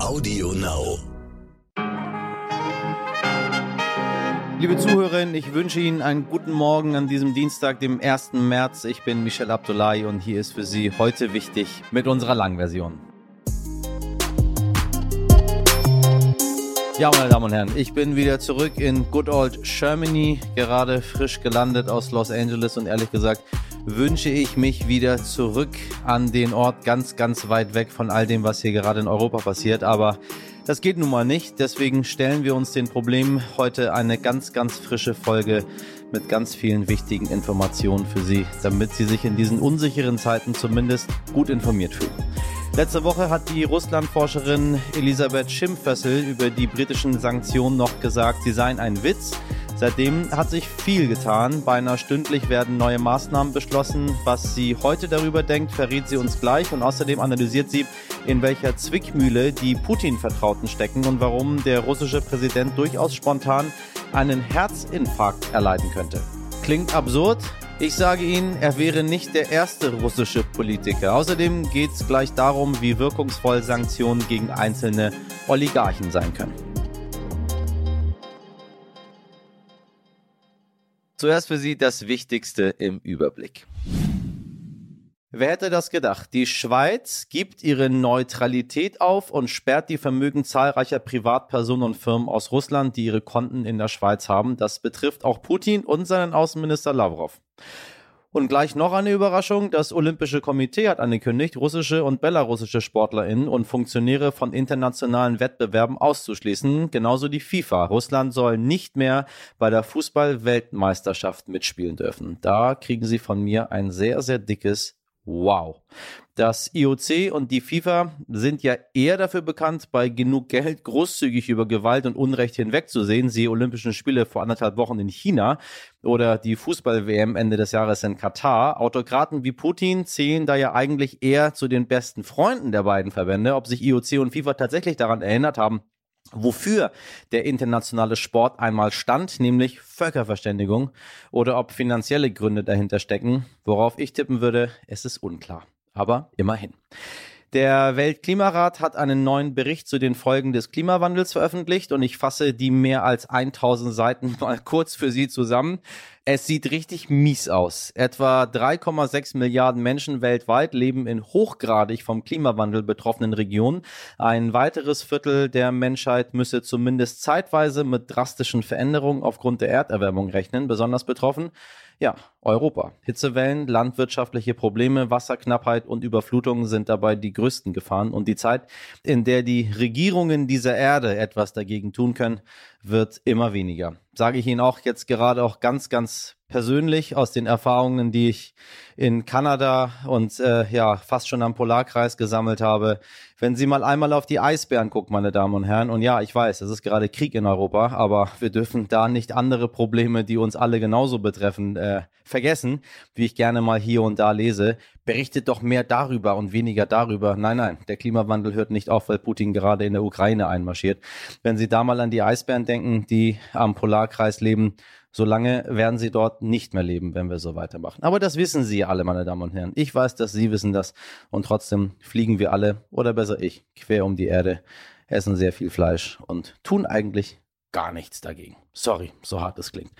Audio Now. Liebe Zuhörerinnen, ich wünsche Ihnen einen guten Morgen an diesem Dienstag, dem 1. März. Ich bin Michel Abdullahi und hier ist für Sie heute wichtig mit unserer Langversion. Ja, meine Damen und Herren, ich bin wieder zurück in Good Old Germany, gerade frisch gelandet aus Los Angeles und ehrlich gesagt wünsche ich mich wieder zurück an den Ort ganz, ganz weit weg von all dem, was hier gerade in Europa passiert. Aber das geht nun mal nicht. Deswegen stellen wir uns den Problem heute eine ganz, ganz frische Folge mit ganz vielen wichtigen Informationen für Sie, damit Sie sich in diesen unsicheren Zeiten zumindest gut informiert fühlen. Letzte Woche hat die Russlandforscherin Elisabeth Schimpfössel über die britischen Sanktionen noch gesagt, sie seien ein Witz. Seitdem hat sich viel getan. Beinahe stündlich werden neue Maßnahmen beschlossen. Was sie heute darüber denkt, verrät sie uns gleich. Und außerdem analysiert sie, in welcher Zwickmühle die Putin-Vertrauten stecken und warum der russische Präsident durchaus spontan einen Herzinfarkt erleiden könnte. Klingt absurd, ich sage Ihnen, er wäre nicht der erste russische Politiker. Außerdem geht es gleich darum, wie wirkungsvoll Sanktionen gegen einzelne Oligarchen sein können. Zuerst für Sie das Wichtigste im Überblick. Wer hätte das gedacht? Die Schweiz gibt ihre Neutralität auf und sperrt die Vermögen zahlreicher Privatpersonen und Firmen aus Russland, die ihre Konten in der Schweiz haben. Das betrifft auch Putin und seinen Außenminister Lavrov. Und gleich noch eine Überraschung. Das Olympische Komitee hat angekündigt, russische und belarussische Sportlerinnen und Funktionäre von internationalen Wettbewerben auszuschließen. Genauso die FIFA. Russland soll nicht mehr bei der Fußball-Weltmeisterschaft mitspielen dürfen. Da kriegen sie von mir ein sehr, sehr dickes Wow. Das IOC und die FIFA sind ja eher dafür bekannt, bei genug Geld großzügig über Gewalt und Unrecht hinwegzusehen. Sie Olympischen Spiele vor anderthalb Wochen in China oder die Fußball-WM Ende des Jahres in Katar. Autokraten wie Putin zählen da ja eigentlich eher zu den besten Freunden der beiden Verbände. Ob sich IOC und FIFA tatsächlich daran erinnert haben, wofür der internationale Sport einmal stand, nämlich Völkerverständigung, oder ob finanzielle Gründe dahinter stecken, worauf ich tippen würde, es ist unklar. Aber immerhin. Der Weltklimarat hat einen neuen Bericht zu den Folgen des Klimawandels veröffentlicht und ich fasse die mehr als 1000 Seiten mal kurz für Sie zusammen. Es sieht richtig mies aus. Etwa 3,6 Milliarden Menschen weltweit leben in hochgradig vom Klimawandel betroffenen Regionen. Ein weiteres Viertel der Menschheit müsse zumindest zeitweise mit drastischen Veränderungen aufgrund der Erderwärmung rechnen. Besonders betroffen ja, Europa. Hitzewellen, landwirtschaftliche Probleme, Wasserknappheit und Überflutungen sind dabei die größten Gefahren. Und die Zeit, in der die Regierungen dieser Erde etwas dagegen tun können, wird immer weniger. Sage ich Ihnen auch jetzt gerade auch ganz, ganz persönlich aus den Erfahrungen, die ich in Kanada und äh, ja fast schon am Polarkreis gesammelt habe. Wenn Sie mal einmal auf die Eisbären gucken, meine Damen und Herren, und ja, ich weiß, es ist gerade Krieg in Europa, aber wir dürfen da nicht andere Probleme, die uns alle genauso betreffen, äh, vergessen, wie ich gerne mal hier und da lese. Berichtet doch mehr darüber und weniger darüber. Nein, nein, der Klimawandel hört nicht auf, weil Putin gerade in der Ukraine einmarschiert. Wenn Sie da mal an die Eisbären denken, die am Polarkreis leben, Solange werden sie dort nicht mehr leben, wenn wir so weitermachen. Aber das wissen Sie alle, meine Damen und Herren. Ich weiß, dass Sie wissen das. Und trotzdem fliegen wir alle, oder besser ich, quer um die Erde, essen sehr viel Fleisch und tun eigentlich gar nichts dagegen. Sorry, so hart es klingt.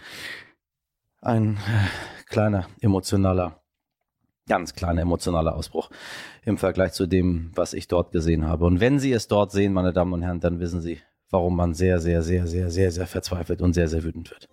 Ein äh, kleiner emotionaler, ganz kleiner emotionaler Ausbruch im Vergleich zu dem, was ich dort gesehen habe. Und wenn Sie es dort sehen, meine Damen und Herren, dann wissen Sie, warum man sehr, sehr, sehr, sehr, sehr, sehr verzweifelt und sehr, sehr wütend wird.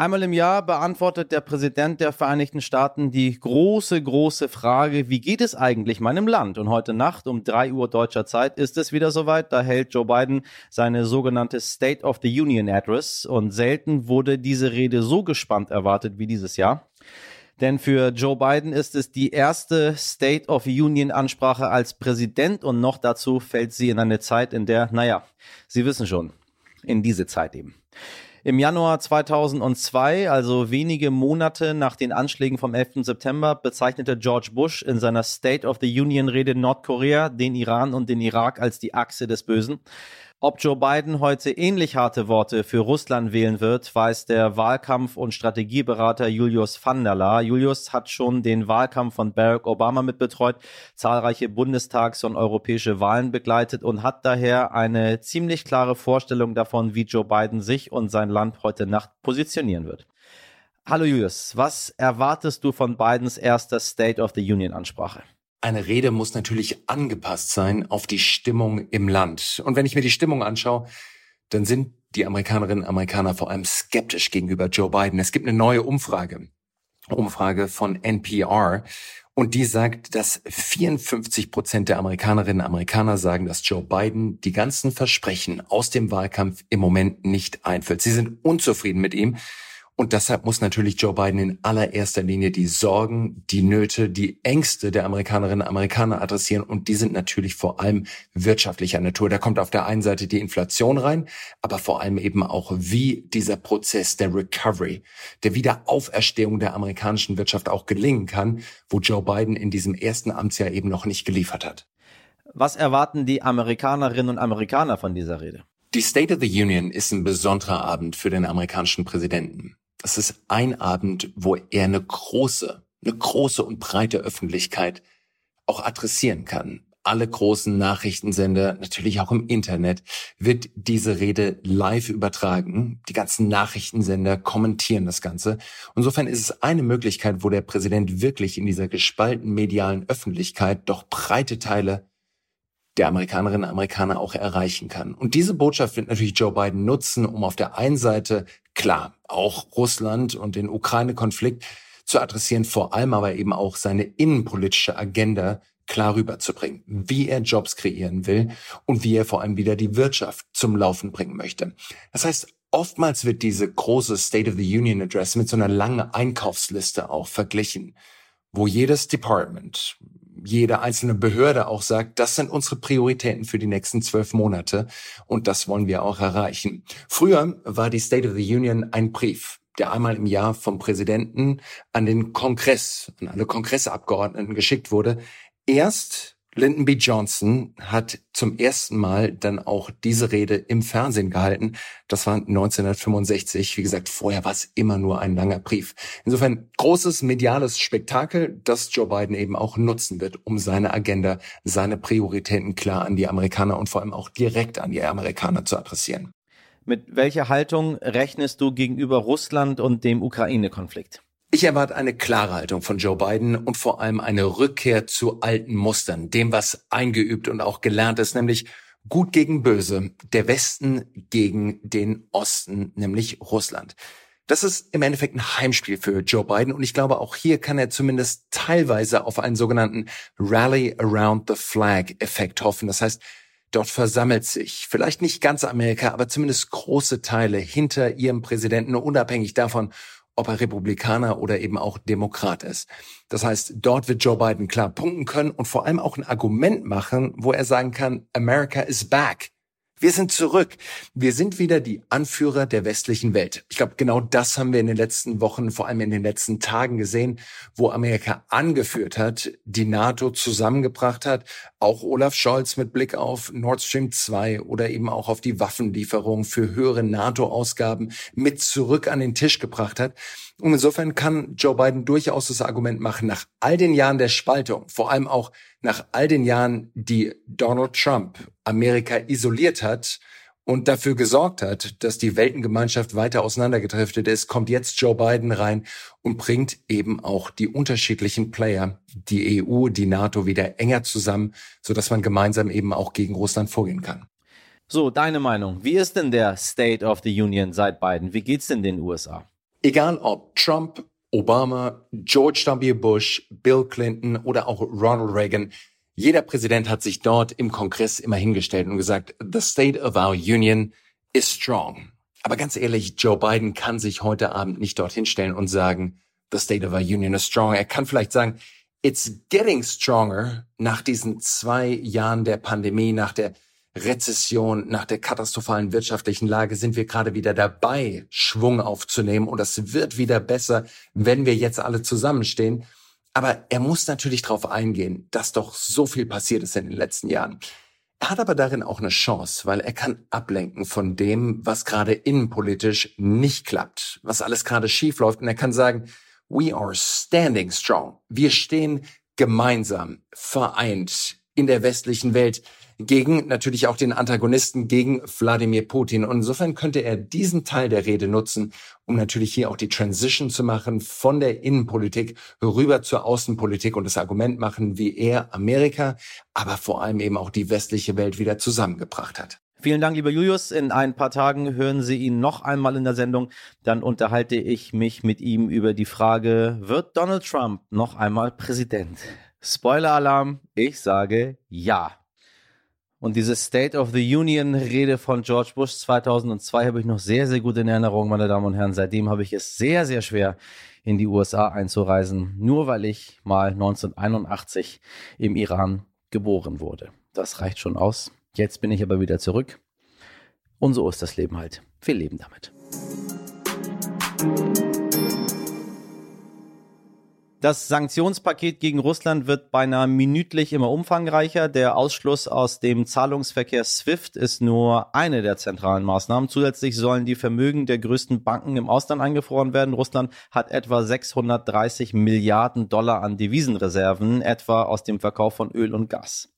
Einmal im Jahr beantwortet der Präsident der Vereinigten Staaten die große, große Frage, wie geht es eigentlich meinem Land? Und heute Nacht um drei Uhr deutscher Zeit ist es wieder soweit. Da hält Joe Biden seine sogenannte State of the Union Address. Und selten wurde diese Rede so gespannt erwartet wie dieses Jahr. Denn für Joe Biden ist es die erste State of Union Ansprache als Präsident und noch dazu fällt sie in eine Zeit, in der, naja, Sie wissen schon, in diese Zeit eben. Im Januar 2002, also wenige Monate nach den Anschlägen vom 11. September, bezeichnete George Bush in seiner State of the Union Rede Nordkorea, den Iran und den Irak als die Achse des Bösen. Ob Joe Biden heute ähnlich harte Worte für Russland wählen wird, weiß der Wahlkampf- und Strategieberater Julius van der Laar. Julius hat schon den Wahlkampf von Barack Obama mitbetreut, zahlreiche Bundestags- und europäische Wahlen begleitet und hat daher eine ziemlich klare Vorstellung davon, wie Joe Biden sich und sein Land heute Nacht positionieren wird. Hallo Julius, was erwartest du von Bidens erster State of the Union Ansprache? Eine Rede muss natürlich angepasst sein auf die Stimmung im Land. Und wenn ich mir die Stimmung anschaue, dann sind die Amerikanerinnen und Amerikaner vor allem skeptisch gegenüber Joe Biden. Es gibt eine neue Umfrage, Umfrage von NPR, und die sagt, dass 54 Prozent der Amerikanerinnen und Amerikaner sagen, dass Joe Biden die ganzen Versprechen aus dem Wahlkampf im Moment nicht einfüllt. Sie sind unzufrieden mit ihm. Und deshalb muss natürlich Joe Biden in allererster Linie die Sorgen, die Nöte, die Ängste der Amerikanerinnen und Amerikaner adressieren. Und die sind natürlich vor allem wirtschaftlicher Natur. Da kommt auf der einen Seite die Inflation rein, aber vor allem eben auch, wie dieser Prozess der Recovery, der Wiederauferstehung der amerikanischen Wirtschaft auch gelingen kann, wo Joe Biden in diesem ersten Amtsjahr eben noch nicht geliefert hat. Was erwarten die Amerikanerinnen und Amerikaner von dieser Rede? Die State of the Union ist ein besonderer Abend für den amerikanischen Präsidenten. Das ist ein Abend, wo er eine große, eine große und breite Öffentlichkeit auch adressieren kann. Alle großen Nachrichtensender, natürlich auch im Internet, wird diese Rede live übertragen. Die ganzen Nachrichtensender kommentieren das Ganze. Insofern ist es eine Möglichkeit, wo der Präsident wirklich in dieser gespalten medialen Öffentlichkeit doch breite Teile der Amerikanerinnen und Amerikaner auch erreichen kann. Und diese Botschaft wird natürlich Joe Biden nutzen, um auf der einen Seite klar auch Russland und den Ukraine-Konflikt zu adressieren, vor allem aber eben auch seine innenpolitische Agenda klar rüberzubringen, wie er Jobs kreieren will und wie er vor allem wieder die Wirtschaft zum Laufen bringen möchte. Das heißt, oftmals wird diese große State of the Union Address mit so einer langen Einkaufsliste auch verglichen, wo jedes Department, jede einzelne Behörde auch sagt, das sind unsere Prioritäten für die nächsten zwölf Monate und das wollen wir auch erreichen. Früher war die State of the Union ein Brief, der einmal im Jahr vom Präsidenten an den Kongress, an alle Kongressabgeordneten geschickt wurde. Erst Lyndon B. Johnson hat zum ersten Mal dann auch diese Rede im Fernsehen gehalten. Das war 1965. Wie gesagt, vorher war es immer nur ein langer Brief. Insofern großes mediales Spektakel, das Joe Biden eben auch nutzen wird, um seine Agenda, seine Prioritäten klar an die Amerikaner und vor allem auch direkt an die Amerikaner zu adressieren. Mit welcher Haltung rechnest du gegenüber Russland und dem Ukraine-Konflikt? Ich erwarte eine klare Haltung von Joe Biden und vor allem eine Rückkehr zu alten Mustern, dem, was eingeübt und auch gelernt ist, nämlich gut gegen böse, der Westen gegen den Osten, nämlich Russland. Das ist im Endeffekt ein Heimspiel für Joe Biden und ich glaube, auch hier kann er zumindest teilweise auf einen sogenannten Rally Around the Flag Effekt hoffen. Das heißt, dort versammelt sich vielleicht nicht ganz Amerika, aber zumindest große Teile hinter ihrem Präsidenten, unabhängig davon, ob er Republikaner oder eben auch Demokrat ist. Das heißt, dort wird Joe Biden klar punkten können und vor allem auch ein Argument machen, wo er sagen kann, America is back. Wir sind zurück. Wir sind wieder die Anführer der westlichen Welt. Ich glaube, genau das haben wir in den letzten Wochen, vor allem in den letzten Tagen gesehen, wo Amerika angeführt hat, die NATO zusammengebracht hat, auch Olaf Scholz mit Blick auf Nord Stream 2 oder eben auch auf die Waffenlieferung für höhere NATO-Ausgaben mit zurück an den Tisch gebracht hat. Und insofern kann Joe Biden durchaus das Argument machen, nach all den Jahren der Spaltung, vor allem auch nach all den Jahren, die Donald Trump Amerika isoliert hat und dafür gesorgt hat, dass die Weltengemeinschaft weiter auseinandergedriftet ist, kommt jetzt Joe Biden rein und bringt eben auch die unterschiedlichen Player, die EU, die NATO wieder enger zusammen, so dass man gemeinsam eben auch gegen Russland vorgehen kann. So, deine Meinung. Wie ist denn der State of the Union seit Biden? Wie geht's denn den USA? Egal ob Trump, Obama, George W. Bush, Bill Clinton oder auch Ronald Reagan, jeder Präsident hat sich dort im Kongress immer hingestellt und gesagt, the state of our union is strong. Aber ganz ehrlich, Joe Biden kann sich heute Abend nicht dorthin stellen und sagen, the state of our union is strong. Er kann vielleicht sagen, it's getting stronger nach diesen zwei Jahren der Pandemie, nach der Rezession, nach der katastrophalen wirtschaftlichen Lage sind wir gerade wieder dabei, Schwung aufzunehmen. Und das wird wieder besser, wenn wir jetzt alle zusammenstehen. Aber er muss natürlich darauf eingehen, dass doch so viel passiert ist in den letzten Jahren. Er hat aber darin auch eine Chance, weil er kann ablenken von dem, was gerade innenpolitisch nicht klappt, was alles gerade schief läuft. Und er kann sagen, we are standing strong. Wir stehen gemeinsam, vereint in der westlichen Welt gegen natürlich auch den Antagonisten, gegen Wladimir Putin. Und insofern könnte er diesen Teil der Rede nutzen, um natürlich hier auch die Transition zu machen von der Innenpolitik rüber zur Außenpolitik und das Argument machen, wie er Amerika, aber vor allem eben auch die westliche Welt wieder zusammengebracht hat. Vielen Dank, lieber Julius. In ein paar Tagen hören Sie ihn noch einmal in der Sendung. Dann unterhalte ich mich mit ihm über die Frage, wird Donald Trump noch einmal Präsident? Spoiler-Alarm, ich sage ja. Und diese State of the Union Rede von George Bush 2002 habe ich noch sehr, sehr gut in Erinnerung, meine Damen und Herren. Seitdem habe ich es sehr, sehr schwer, in die USA einzureisen, nur weil ich mal 1981 im Iran geboren wurde. Das reicht schon aus. Jetzt bin ich aber wieder zurück. Und so ist das Leben halt. Wir leben damit. Das Sanktionspaket gegen Russland wird beinahe minütlich immer umfangreicher. Der Ausschluss aus dem Zahlungsverkehr SWIFT ist nur eine der zentralen Maßnahmen. Zusätzlich sollen die Vermögen der größten Banken im Ausland eingefroren werden. Russland hat etwa 630 Milliarden Dollar an Devisenreserven, etwa aus dem Verkauf von Öl und Gas.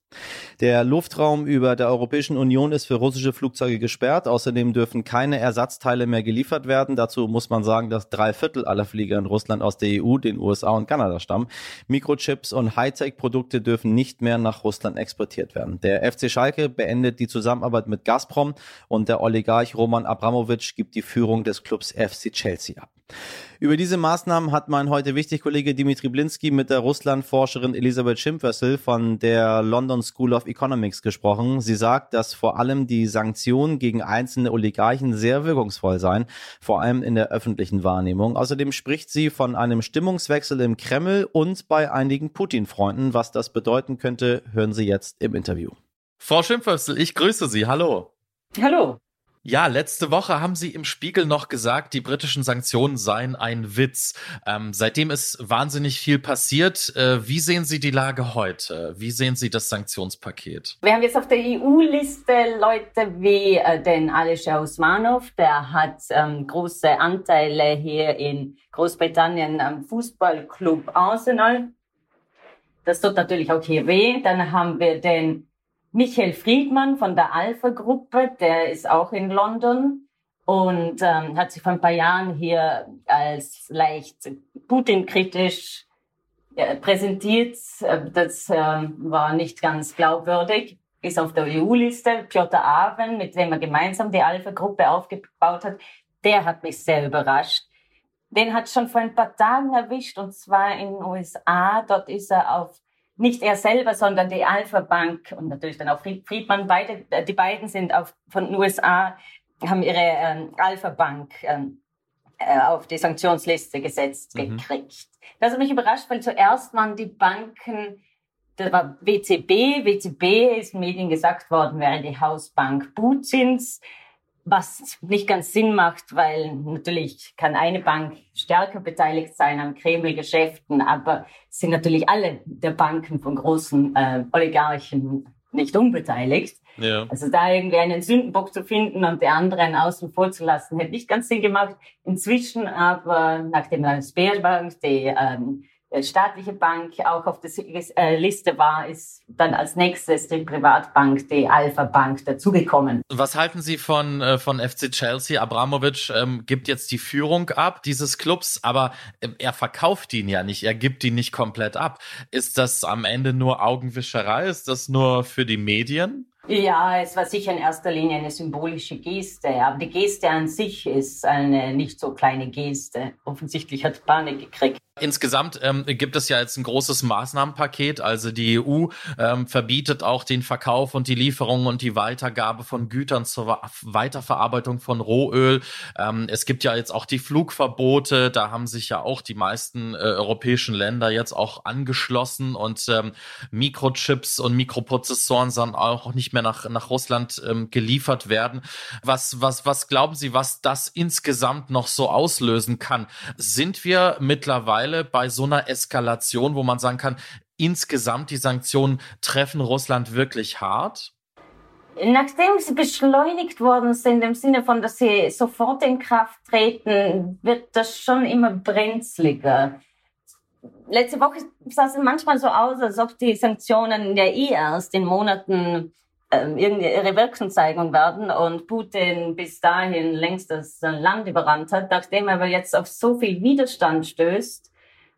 Der Luftraum über der Europäischen Union ist für russische Flugzeuge gesperrt. Außerdem dürfen keine Ersatzteile mehr geliefert werden. Dazu muss man sagen, dass drei Viertel aller Flieger in Russland aus der EU, den USA und Kanada stammen. Mikrochips und Hightech-Produkte dürfen nicht mehr nach Russland exportiert werden. Der FC Schalke beendet die Zusammenarbeit mit Gazprom und der Oligarch Roman Abramowitsch gibt die Führung des Clubs FC Chelsea ab. Über diese Maßnahmen hat mein heute wichtig Kollege Dimitri Blinski mit der Russland-Forscherin Elisabeth Schimpfössel von der London School of Economics gesprochen. Sie sagt, dass vor allem die Sanktionen gegen einzelne Oligarchen sehr wirkungsvoll seien, vor allem in der öffentlichen Wahrnehmung. Außerdem spricht sie von einem Stimmungswechsel im Kreml und bei einigen Putin-Freunden. Was das bedeuten könnte, hören Sie jetzt im Interview. Frau Schimpfössel, ich grüße Sie. Hallo. Hallo. Ja, letzte Woche haben Sie im Spiegel noch gesagt, die britischen Sanktionen seien ein Witz. Ähm, seitdem ist wahnsinnig viel passiert. Äh, wie sehen Sie die Lage heute? Wie sehen Sie das Sanktionspaket? Wir haben jetzt auf der EU-Liste Leute wie äh, den Alisher Usmanov, der hat ähm, große Anteile hier in Großbritannien am Fußballclub Arsenal. Das tut natürlich auch hier weh. Dann haben wir den Michael Friedmann von der Alpha-Gruppe, der ist auch in London und ähm, hat sich vor ein paar Jahren hier als leicht Putin-kritisch äh, präsentiert. Äh, das äh, war nicht ganz glaubwürdig. Ist auf der EU-Liste. Piotr Aven, mit dem er gemeinsam die Alpha-Gruppe aufgebaut hat, der hat mich sehr überrascht. Den hat schon vor ein paar Tagen erwischt und zwar in den USA. Dort ist er auf nicht er selber, sondern die Alpha Bank und natürlich dann auch Friedman, beide, äh, die beiden sind auf, von den USA, haben ihre ähm, Alpha Bank ähm, äh, auf die Sanktionsliste gesetzt mhm. gekriegt. Das hat mich überrascht, weil zuerst waren die Banken, das war WCB, WCB ist in Medien gesagt worden, wäre die Hausbank Putins was nicht ganz Sinn macht, weil natürlich kann eine Bank stärker beteiligt sein an Kreml-Geschäften, aber sind natürlich alle der Banken von großen äh, Oligarchen nicht unbeteiligt. Ja. Also da irgendwie einen Sündenbock zu finden und die anderen außen vor zu lassen, hätte nicht ganz Sinn gemacht. Inzwischen aber, nachdem eine Sperrbank, die ähm, äh, staatliche Bank auch auf der äh, Liste war, ist dann als nächstes die Privatbank, die Alpha Bank, dazugekommen. Was halten Sie von, äh, von FC Chelsea? Abramovic ähm, gibt jetzt die Führung ab dieses Clubs, aber er verkauft ihn ja nicht, er gibt ihn nicht komplett ab. Ist das am Ende nur Augenwischerei? Ist das nur für die Medien? Ja, es war sicher in erster Linie eine symbolische Geste, aber die Geste an sich ist eine nicht so kleine Geste. Offensichtlich hat Panik gekriegt. Insgesamt ähm, gibt es ja jetzt ein großes Maßnahmenpaket. Also die EU ähm, verbietet auch den Verkauf und die Lieferung und die Weitergabe von Gütern zur Weiterverarbeitung von Rohöl. Ähm, es gibt ja jetzt auch die Flugverbote. Da haben sich ja auch die meisten äh, europäischen Länder jetzt auch angeschlossen und ähm, Mikrochips und Mikroprozessoren sollen auch nicht mehr nach, nach Russland ähm, geliefert werden. Was, was, was glauben Sie, was das insgesamt noch so auslösen kann? Sind wir mittlerweile bei so einer Eskalation, wo man sagen kann, insgesamt die Sanktionen treffen Russland wirklich hart? Nachdem sie beschleunigt worden sind, im Sinne von, dass sie sofort in Kraft treten, wird das schon immer brenzliger. Letzte Woche sah es manchmal so aus, als ob die Sanktionen ja eh erst in Monaten ihre Wirkung zeigen werden und Putin bis dahin längst das Land überrannt hat, nachdem er aber jetzt auf so viel Widerstand stößt,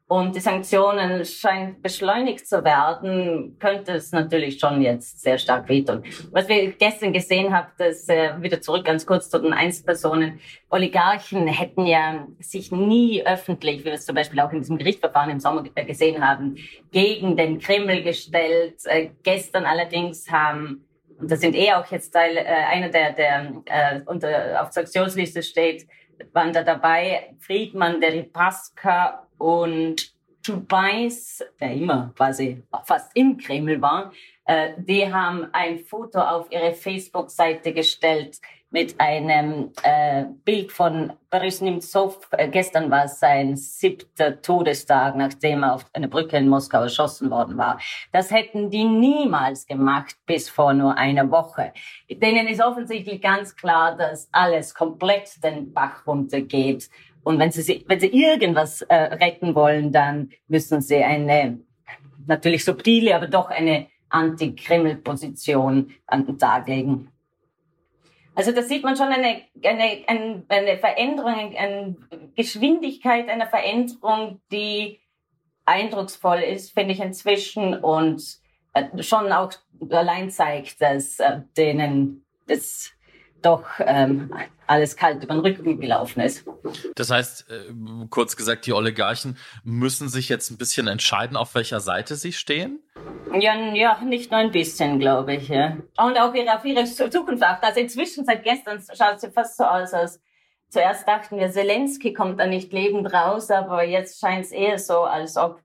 und die Sanktionen scheinen beschleunigt zu werden, könnte es natürlich schon jetzt sehr stark wehtun. Was wir gestern gesehen haben, das äh, wieder zurück ganz kurz zu den Einzelpersonen. Oligarchen hätten ja sich nie öffentlich, wie wir es zum Beispiel auch in diesem Gerichtsverfahren im Sommer gesehen haben, gegen den Kreml gestellt. Äh, gestern allerdings haben und das sind eh auch jetzt Teil, äh, einer der, der äh, unter auf Sanktionsliste steht, waren da dabei. Friedmann, Deripaska und Chubais, der immer quasi fast im Kreml war, äh, die haben ein Foto auf ihre Facebook-Seite gestellt mit einem äh, Bild von Boris Nemtsov. Äh, gestern war sein siebter Todestag, nachdem er auf einer Brücke in Moskau erschossen worden war. Das hätten die niemals gemacht bis vor nur einer Woche. Denen ist offensichtlich ganz klar, dass alles komplett den Bach runtergeht. Und wenn sie, wenn sie irgendwas äh, retten wollen, dann müssen sie eine natürlich subtile, aber doch eine Anti-Kreml-Position an den Tag legen. Also da sieht man schon eine, eine, eine, Veränderung, eine Geschwindigkeit einer Veränderung, die eindrucksvoll ist, finde ich inzwischen und äh, schon auch allein zeigt, dass äh, denen das doch ähm, alles kalt über den Rücken gelaufen ist. Das heißt, äh, kurz gesagt, die Oligarchen müssen sich jetzt ein bisschen entscheiden, auf welcher Seite sie stehen? Ja, ja nicht nur ein bisschen, glaube ich. Ja. Und auch ihre, auf ihre Zukunft achten. Also inzwischen, seit gestern, schaut es fast so aus, als zuerst dachten wir, Zelensky kommt da nicht lebend raus, aber jetzt scheint es eher so, als ob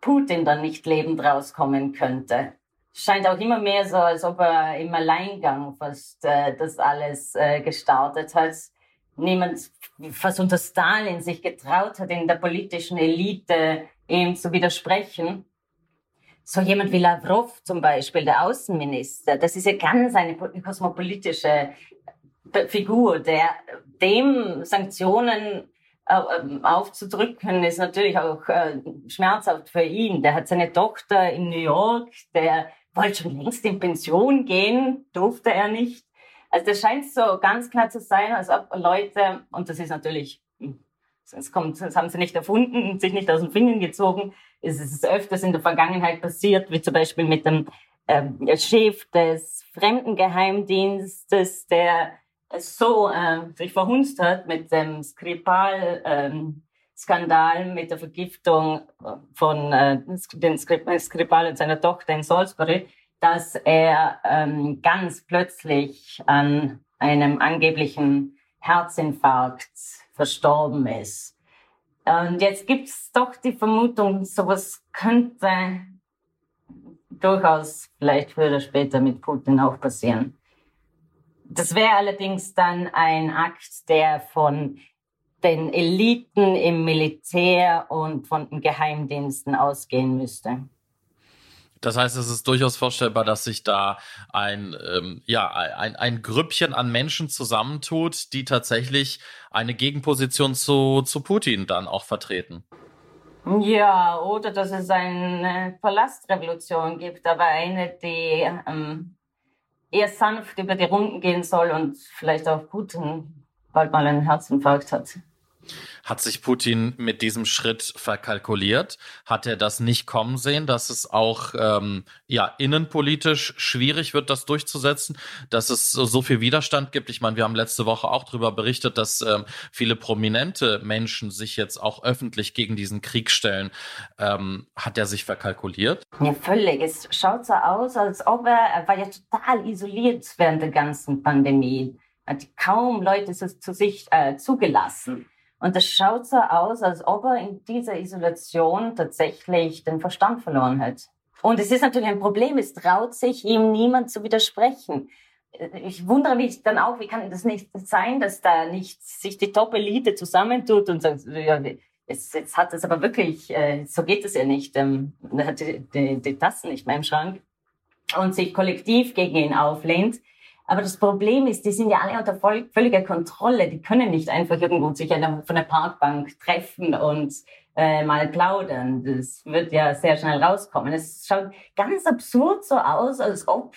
Putin dann nicht lebend rauskommen könnte scheint auch immer mehr so, als ob er im Alleingang fast äh, das alles äh, gestartet hat. Niemand fast unter Stalin sich getraut hat, in der politischen Elite ihm zu widersprechen. So jemand wie Lavrov zum Beispiel, der Außenminister, das ist ja ganz eine kosmopolitische Figur, der dem Sanktionen äh, ähm, aufzudrücken, ist natürlich auch äh, schmerzhaft für ihn. Der hat seine Tochter in New York, der wollte schon längst in Pension gehen, durfte er nicht. Also das scheint so ganz klar zu sein, als ob Leute, und das ist natürlich, das, kommt, das haben sie nicht erfunden, sich nicht aus den Fingern gezogen, es ist öfters in der Vergangenheit passiert, wie zum Beispiel mit dem ähm, Chef des Fremdengeheimdienstes, der so äh, sich verhunzt hat mit dem Skripal, ähm, Skandal mit der Vergiftung von äh, den Skripal und seiner Tochter in Salisbury, dass er ähm, ganz plötzlich an einem angeblichen Herzinfarkt verstorben ist. Und jetzt gibt's doch die Vermutung, sowas könnte durchaus vielleicht früher oder später mit Putin auch passieren. Das wäre allerdings dann ein Akt, der von den Eliten im Militär und von den Geheimdiensten ausgehen müsste. Das heißt, es ist durchaus vorstellbar, dass sich da ein, ähm, ja, ein, ein Grüppchen an Menschen zusammentut, die tatsächlich eine Gegenposition zu, zu Putin dann auch vertreten. Ja, oder dass es eine Palastrevolution gibt, aber eine, die ähm, eher sanft über die Runden gehen soll und vielleicht auch Putin bald mal einen Herzinfarkt hat. Hat sich Putin mit diesem Schritt verkalkuliert? Hat er das nicht kommen sehen, dass es auch ähm, ja innenpolitisch schwierig wird, das durchzusetzen, dass es so, viel Widerstand gibt? Ich meine, wir haben letzte Woche auch darüber berichtet, dass ähm, viele prominente Menschen sich jetzt auch öffentlich gegen diesen Krieg stellen. Ähm, hat er sich verkalkuliert? Ja, völlig. Es schaut so aus, als ob er, er war ja total isoliert während der ganzen Pandemie. Hat kaum Leute zu sich äh, zugelassen. Und es schaut so aus, als ob er in dieser Isolation tatsächlich den Verstand verloren hat. Und es ist natürlich ein Problem, es traut sich ihm niemand zu widersprechen. Ich wundere mich dann auch, wie kann das nicht sein, dass da nicht sich die Top-Elite zusammentut und sagt, ja, jetzt, jetzt hat es aber wirklich, äh, so geht es ja nicht, ähm, hat die, die, die Tassen nicht mehr im Schrank. und sich kollektiv gegen ihn auflehnt. Aber das Problem ist, die sind ja alle unter völliger Kontrolle. Die können nicht einfach irgendwo sich von der Parkbank treffen und äh, mal plaudern. Das wird ja sehr schnell rauskommen. Es schaut ganz absurd so aus, als ob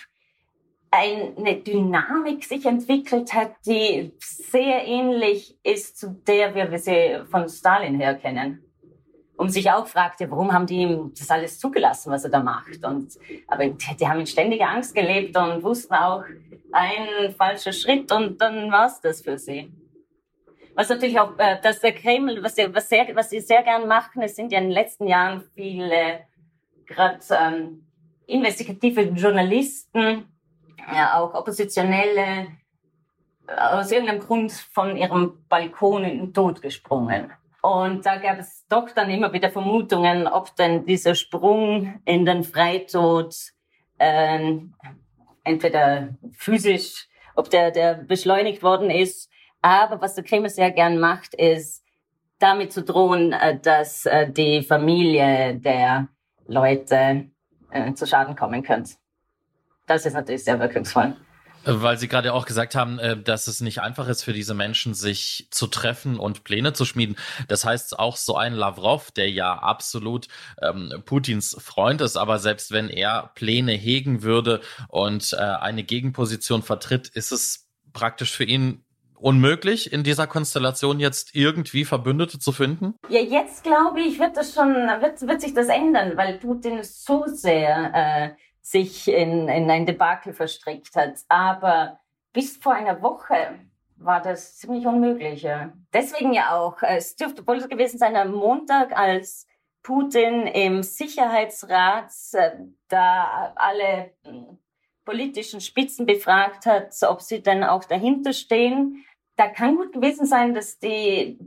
eine Dynamik sich entwickelt hat, die sehr ähnlich ist zu der, wie wir sie von Stalin her kennen und sich auch fragte, warum haben die ihm das alles zugelassen, was er da macht. Und, aber die, die haben in ständiger Angst gelebt und wussten auch, ein falscher Schritt und dann war's das für sie. Was natürlich auch, äh, dass der Kreml, was sie, was, sehr, was sie sehr gern machen, es sind ja in den letzten Jahren viele gerade ähm, investigative Journalisten, ja, auch Oppositionelle, aus irgendeinem Grund von ihrem Balkon in den Tod gesprungen. Und da gab es doch dann immer wieder Vermutungen, ob denn dieser Sprung in den Freitod äh, entweder physisch, ob der, der beschleunigt worden ist. Aber was der Kreml sehr gern macht, ist damit zu drohen, äh, dass äh, die Familie der Leute äh, zu Schaden kommen könnte. Das ist natürlich sehr wirkungsvoll. Weil Sie gerade auch gesagt haben, äh, dass es nicht einfach ist für diese Menschen, sich zu treffen und Pläne zu schmieden. Das heißt, auch so ein Lavrov, der ja absolut ähm, Putins Freund ist, aber selbst wenn er Pläne hegen würde und äh, eine Gegenposition vertritt, ist es praktisch für ihn unmöglich, in dieser Konstellation jetzt irgendwie Verbündete zu finden? Ja, jetzt glaube ich, wird das schon, wird, wird sich das ändern, weil Putin so sehr äh, sich in, in ein Debakel verstrickt hat. Aber bis vor einer Woche war das ziemlich unmöglich. Ja. Deswegen ja auch, es dürfte wohl gewesen sein am Montag, als Putin im Sicherheitsrat äh, da alle hm, politischen Spitzen befragt hat, ob sie denn auch dahinter stehen. Da kann gut gewesen sein, dass die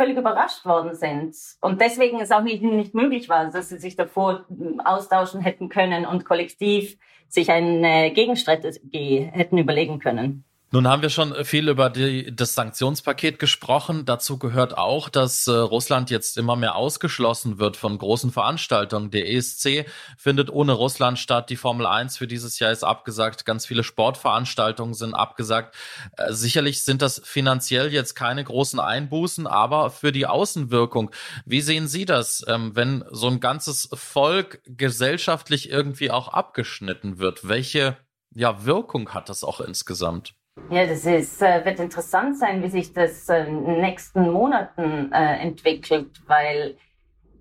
völlig überrascht worden sind. Und deswegen es auch nicht, nicht möglich war, dass sie sich davor austauschen hätten können und kollektiv sich eine Gegenstrategie hätten überlegen können. Nun haben wir schon viel über die, das Sanktionspaket gesprochen. Dazu gehört auch, dass äh, Russland jetzt immer mehr ausgeschlossen wird von großen Veranstaltungen. Der ESC findet ohne Russland statt. Die Formel 1 für dieses Jahr ist abgesagt. Ganz viele Sportveranstaltungen sind abgesagt. Äh, sicherlich sind das finanziell jetzt keine großen Einbußen, aber für die Außenwirkung. Wie sehen Sie das, ähm, wenn so ein ganzes Volk gesellschaftlich irgendwie auch abgeschnitten wird? Welche ja, Wirkung hat das auch insgesamt? Ja, das ist, äh, wird interessant sein, wie sich das äh, in den nächsten Monaten äh, entwickelt, weil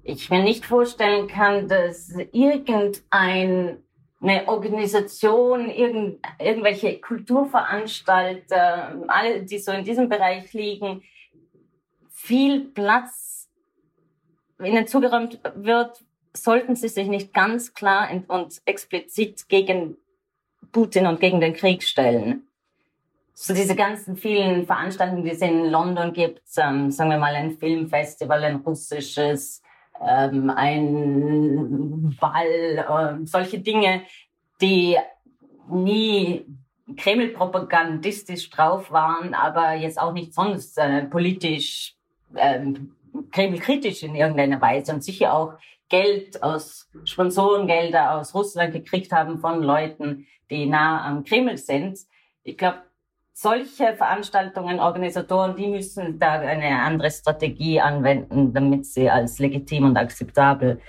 ich mir nicht vorstellen kann, dass irgendeine Organisation, irgend, irgendwelche Kulturveranstalter, alle, die so in diesem Bereich liegen, viel Platz ihnen zugeräumt wird, sollten sie sich nicht ganz klar und explizit gegen Putin und gegen den Krieg stellen so diese ganzen vielen Veranstaltungen, die es in London gibt, ähm, sagen wir mal ein Filmfestival, ein russisches, ähm, ein Ball, äh, solche Dinge, die nie Kreml-propagandistisch drauf waren, aber jetzt auch nicht sonst äh, politisch ähm, Kreml-kritisch in irgendeiner Weise und sicher auch Geld aus Sponsorengelder aus Russland gekriegt haben von Leuten, die nah am Kreml sind. Ich glaube, solche Veranstaltungen, Organisatoren, die müssen da eine andere Strategie anwenden, damit sie als legitim und akzeptabel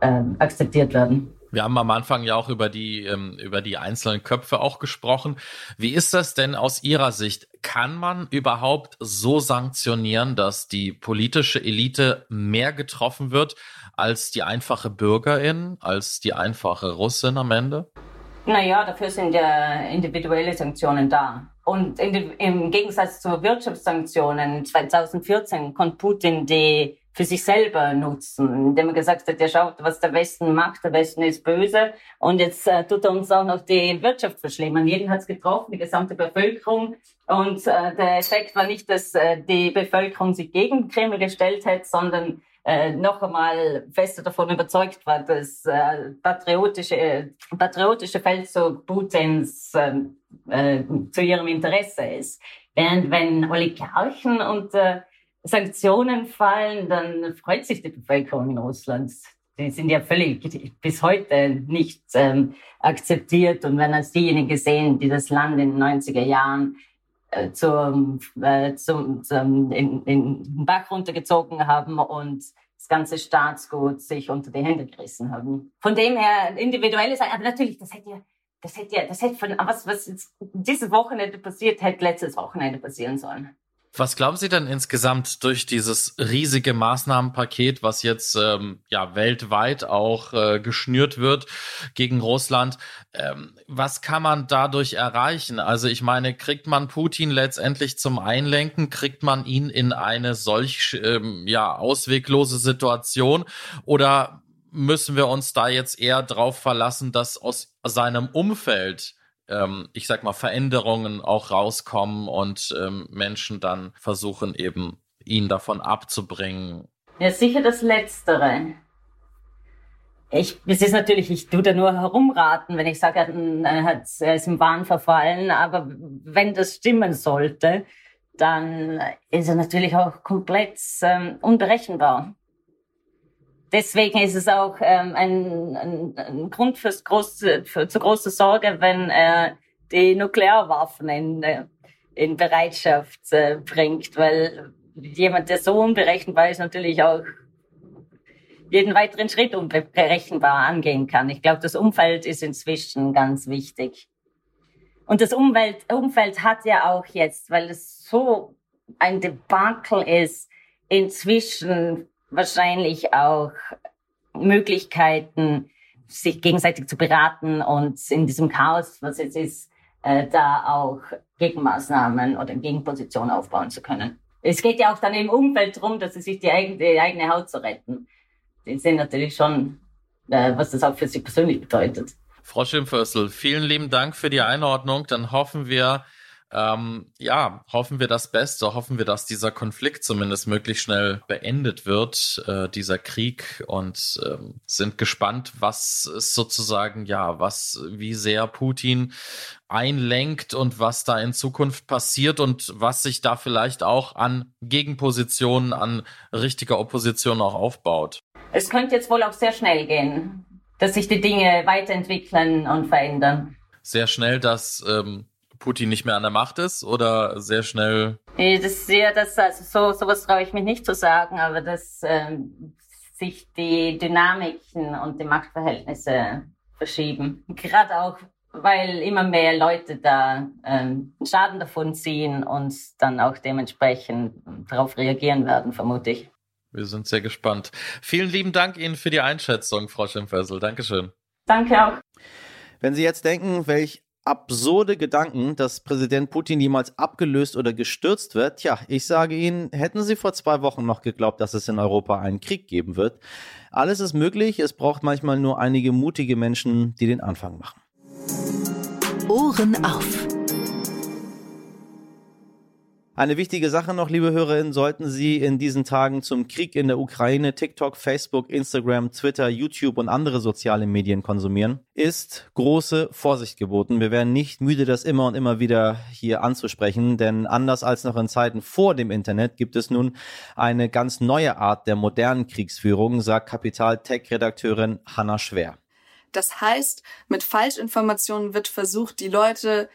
äh, akzeptiert werden. Wir haben am Anfang ja auch über die, ähm, über die einzelnen Köpfe auch gesprochen. Wie ist das denn aus Ihrer Sicht? Kann man überhaupt so sanktionieren, dass die politische Elite mehr getroffen wird als die einfache Bürgerin, als die einfache Russin am Ende? Naja, dafür sind ja individuelle Sanktionen da. Und die, im Gegensatz zu Wirtschaftssanktionen 2014 konnte Putin die für sich selber nutzen, indem er gesagt hat, er schaut, was der Westen macht, der Westen ist böse und jetzt äh, tut er uns auch noch die Wirtschaft verschlimmern. Jeden hat es getroffen, die gesamte Bevölkerung und äh, der Effekt war nicht, dass äh, die Bevölkerung sich gegen Kreml gestellt hat, sondern äh, noch einmal fester davon überzeugt war, dass äh, patriotische, äh, patriotische Feldzug Putins ähm, äh, zu ihrem Interesse ist. Während wenn Oligarchen unter Sanktionen fallen, dann freut sich die Bevölkerung in Russland. die sind ja völlig bis heute nicht ähm, akzeptiert und werden als diejenigen gesehen, die das Land in den 90er Jahren äh, zum, äh, zum, zum in, in den Bach runtergezogen haben und das ganze Staatsgut sich unter die Hände gerissen haben. Von dem her individuelles, aber natürlich, das hätte ja, das hätte ja, das hätte von was was jetzt dieses Wochenende passiert, hätte letztes Wochenende passieren sollen. Was glauben Sie denn insgesamt durch dieses riesige Maßnahmenpaket, was jetzt ähm, ja weltweit auch äh, geschnürt wird gegen Russland? Ähm, was kann man dadurch erreichen? Also ich meine, kriegt man Putin letztendlich zum Einlenken? Kriegt man ihn in eine solch ähm, ja ausweglose Situation? Oder müssen wir uns da jetzt eher drauf verlassen, dass aus seinem Umfeld ähm, ich sag mal, Veränderungen auch rauskommen und ähm, Menschen dann versuchen eben, ihn davon abzubringen. Ja, sicher das Letztere. Ich, es ist natürlich, ich tue da nur herumraten, wenn ich sage, er, hat, er ist im Wahn verfallen, aber wenn das stimmen sollte, dann ist er natürlich auch komplett ähm, unberechenbar deswegen ist es auch ähm, ein, ein, ein Grund fürs große, für, zu großer Sorge, wenn er die Nuklearwaffen in, äh, in Bereitschaft äh, bringt, weil jemand, der so unberechenbar ist, natürlich auch jeden weiteren Schritt unberechenbar angehen kann. Ich glaube, das Umfeld ist inzwischen ganz wichtig. Und das Umwelt, Umfeld hat ja auch jetzt, weil es so ein Debakel ist, inzwischen wahrscheinlich auch Möglichkeiten, sich gegenseitig zu beraten und in diesem Chaos, was jetzt ist, äh, da auch Gegenmaßnahmen oder Gegenpositionen aufbauen zu können. Es geht ja auch dann im Umfeld darum, dass sie sich die eigene, die eigene Haut zu retten. Die sehen natürlich schon, äh, was das auch für sie persönlich bedeutet. Frau Schimpfössl, vielen lieben Dank für die Einordnung. Dann hoffen wir, ähm, ja, hoffen wir das Beste, hoffen wir, dass dieser Konflikt zumindest möglichst schnell beendet wird, äh, dieser Krieg und ähm, sind gespannt, was ist sozusagen, ja, was, wie sehr Putin einlenkt und was da in Zukunft passiert und was sich da vielleicht auch an Gegenpositionen, an richtiger Opposition auch aufbaut. Es könnte jetzt wohl auch sehr schnell gehen, dass sich die Dinge weiterentwickeln und verändern. Sehr schnell, dass ähm, Putin nicht mehr an der Macht ist oder sehr schnell? Das ja, das also so sowas traue ich mich nicht zu sagen, aber dass ähm, sich die Dynamiken und die Machtverhältnisse verschieben. Gerade auch, weil immer mehr Leute da ähm, Schaden davon ziehen und dann auch dementsprechend darauf reagieren werden, vermute ich. Wir sind sehr gespannt. Vielen lieben Dank Ihnen für die Einschätzung, Frau Schimpfössel. Dankeschön. Danke auch. Wenn Sie jetzt denken, welch absurde Gedanken, dass Präsident Putin jemals abgelöst oder gestürzt wird. Tja, ich sage Ihnen, hätten Sie vor zwei Wochen noch geglaubt, dass es in Europa einen Krieg geben wird. Alles ist möglich, es braucht manchmal nur einige mutige Menschen, die den Anfang machen. Ohren auf. Eine wichtige Sache noch, liebe Hörerinnen, sollten Sie in diesen Tagen zum Krieg in der Ukraine TikTok, Facebook, Instagram, Twitter, YouTube und andere soziale Medien konsumieren, ist große Vorsicht geboten. Wir werden nicht müde, das immer und immer wieder hier anzusprechen, denn anders als noch in Zeiten vor dem Internet gibt es nun eine ganz neue Art der modernen Kriegsführung, sagt Kapital-Tech-Redakteurin Hanna Schwer. Das heißt, mit Falschinformationen wird versucht, die Leute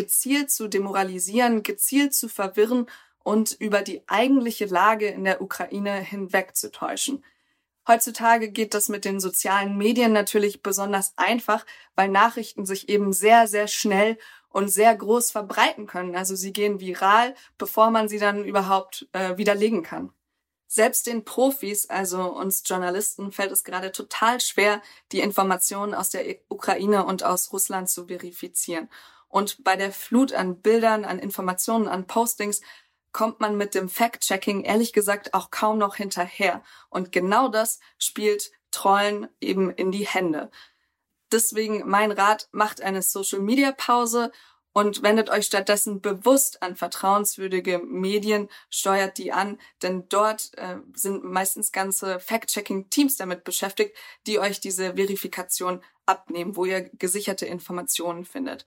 gezielt zu demoralisieren, gezielt zu verwirren und über die eigentliche Lage in der Ukraine hinwegzutäuschen. Heutzutage geht das mit den sozialen Medien natürlich besonders einfach, weil Nachrichten sich eben sehr, sehr schnell und sehr groß verbreiten können. Also sie gehen viral, bevor man sie dann überhaupt äh, widerlegen kann. Selbst den Profis, also uns Journalisten, fällt es gerade total schwer, die Informationen aus der Ukraine und aus Russland zu verifizieren. Und bei der Flut an Bildern, an Informationen, an Postings kommt man mit dem Fact-Checking ehrlich gesagt auch kaum noch hinterher. Und genau das spielt Trollen eben in die Hände. Deswegen mein Rat, macht eine Social-Media-Pause und wendet euch stattdessen bewusst an vertrauenswürdige Medien, steuert die an, denn dort äh, sind meistens ganze Fact-Checking-Teams damit beschäftigt, die euch diese Verifikation abnehmen, wo ihr gesicherte Informationen findet.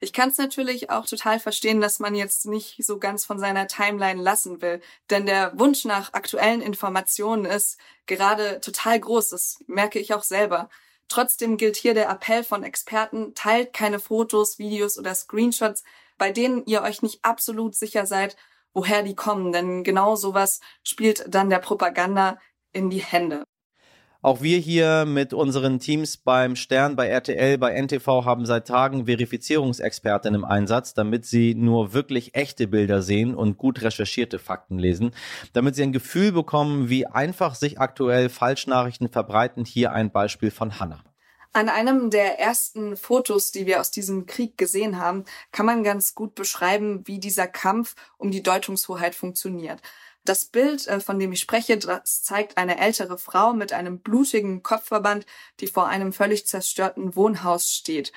Ich kann es natürlich auch total verstehen, dass man jetzt nicht so ganz von seiner Timeline lassen will, denn der Wunsch nach aktuellen Informationen ist gerade total groß, das merke ich auch selber. Trotzdem gilt hier der Appell von Experten, teilt keine Fotos, Videos oder Screenshots, bei denen ihr euch nicht absolut sicher seid, woher die kommen, denn genau sowas spielt dann der Propaganda in die Hände. Auch wir hier mit unseren Teams beim Stern, bei RTL, bei NTV haben seit Tagen Verifizierungsexperten im Einsatz, damit sie nur wirklich echte Bilder sehen und gut recherchierte Fakten lesen, damit sie ein Gefühl bekommen, wie einfach sich aktuell Falschnachrichten verbreiten. Hier ein Beispiel von Hannah. An einem der ersten Fotos, die wir aus diesem Krieg gesehen haben, kann man ganz gut beschreiben, wie dieser Kampf um die Deutungshoheit funktioniert. Das Bild, äh, von dem ich spreche, das zeigt eine ältere Frau mit einem blutigen Kopfverband, die vor einem völlig zerstörten Wohnhaus steht.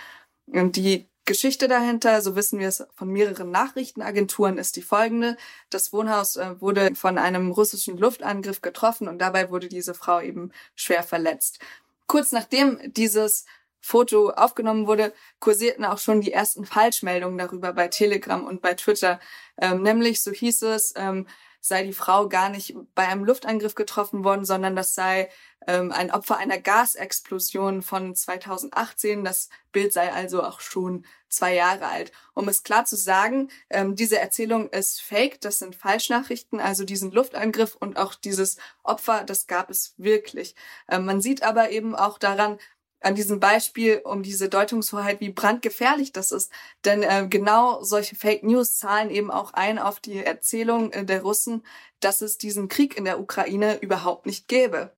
Und die Geschichte dahinter, so wissen wir es von mehreren Nachrichtenagenturen, ist die folgende. Das Wohnhaus äh, wurde von einem russischen Luftangriff getroffen und dabei wurde diese Frau eben schwer verletzt. Kurz nachdem dieses Foto aufgenommen wurde, kursierten auch schon die ersten Falschmeldungen darüber bei Telegram und bei Twitter. Ähm, nämlich, so hieß es, ähm, sei die Frau gar nicht bei einem Luftangriff getroffen worden, sondern das sei ähm, ein Opfer einer Gasexplosion von 2018. Das Bild sei also auch schon zwei Jahre alt. Um es klar zu sagen, ähm, diese Erzählung ist fake, das sind Falschnachrichten, also diesen Luftangriff und auch dieses Opfer, das gab es wirklich. Ähm, man sieht aber eben auch daran, an diesem Beispiel um diese Deutungshoheit, wie brandgefährlich das ist. Denn äh, genau solche Fake News zahlen eben auch ein auf die Erzählung äh, der Russen, dass es diesen Krieg in der Ukraine überhaupt nicht gäbe.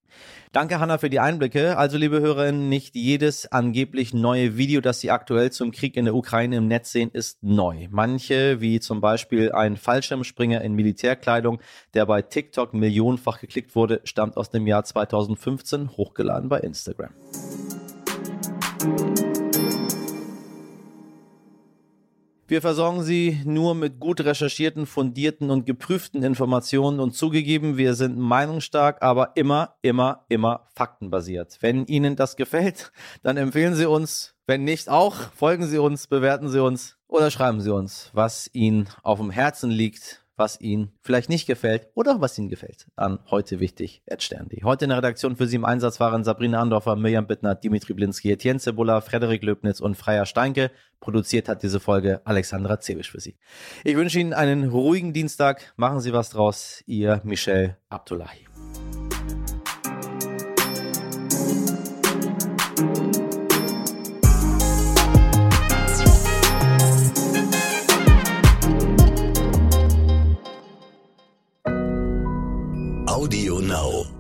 Danke, Hanna, für die Einblicke. Also, liebe Hörerinnen, nicht jedes angeblich neue Video, das Sie aktuell zum Krieg in der Ukraine im Netz sehen, ist neu. Manche, wie zum Beispiel ein Fallschirmspringer in Militärkleidung, der bei TikTok millionenfach geklickt wurde, stammt aus dem Jahr 2015, hochgeladen bei Instagram. Wir versorgen Sie nur mit gut recherchierten, fundierten und geprüften Informationen und zugegeben, wir sind meinungsstark, aber immer, immer, immer faktenbasiert. Wenn Ihnen das gefällt, dann empfehlen Sie uns. Wenn nicht auch, folgen Sie uns, bewerten Sie uns oder schreiben Sie uns, was Ihnen auf dem Herzen liegt was Ihnen vielleicht nicht gefällt oder was Ihnen gefällt. An heute wichtig, Stern.de. Heute in der Redaktion für Sie im Einsatz waren Sabrina Andorfer, Mirjam Bittner, Dimitri Blinski, Etienne Cebula, Frederik Löbnitz und Freier Steinke. Produziert hat diese Folge Alexandra Zewisch für Sie. Ich wünsche Ihnen einen ruhigen Dienstag. Machen Sie was draus. Ihr Michel Abdullahi. Audio Now.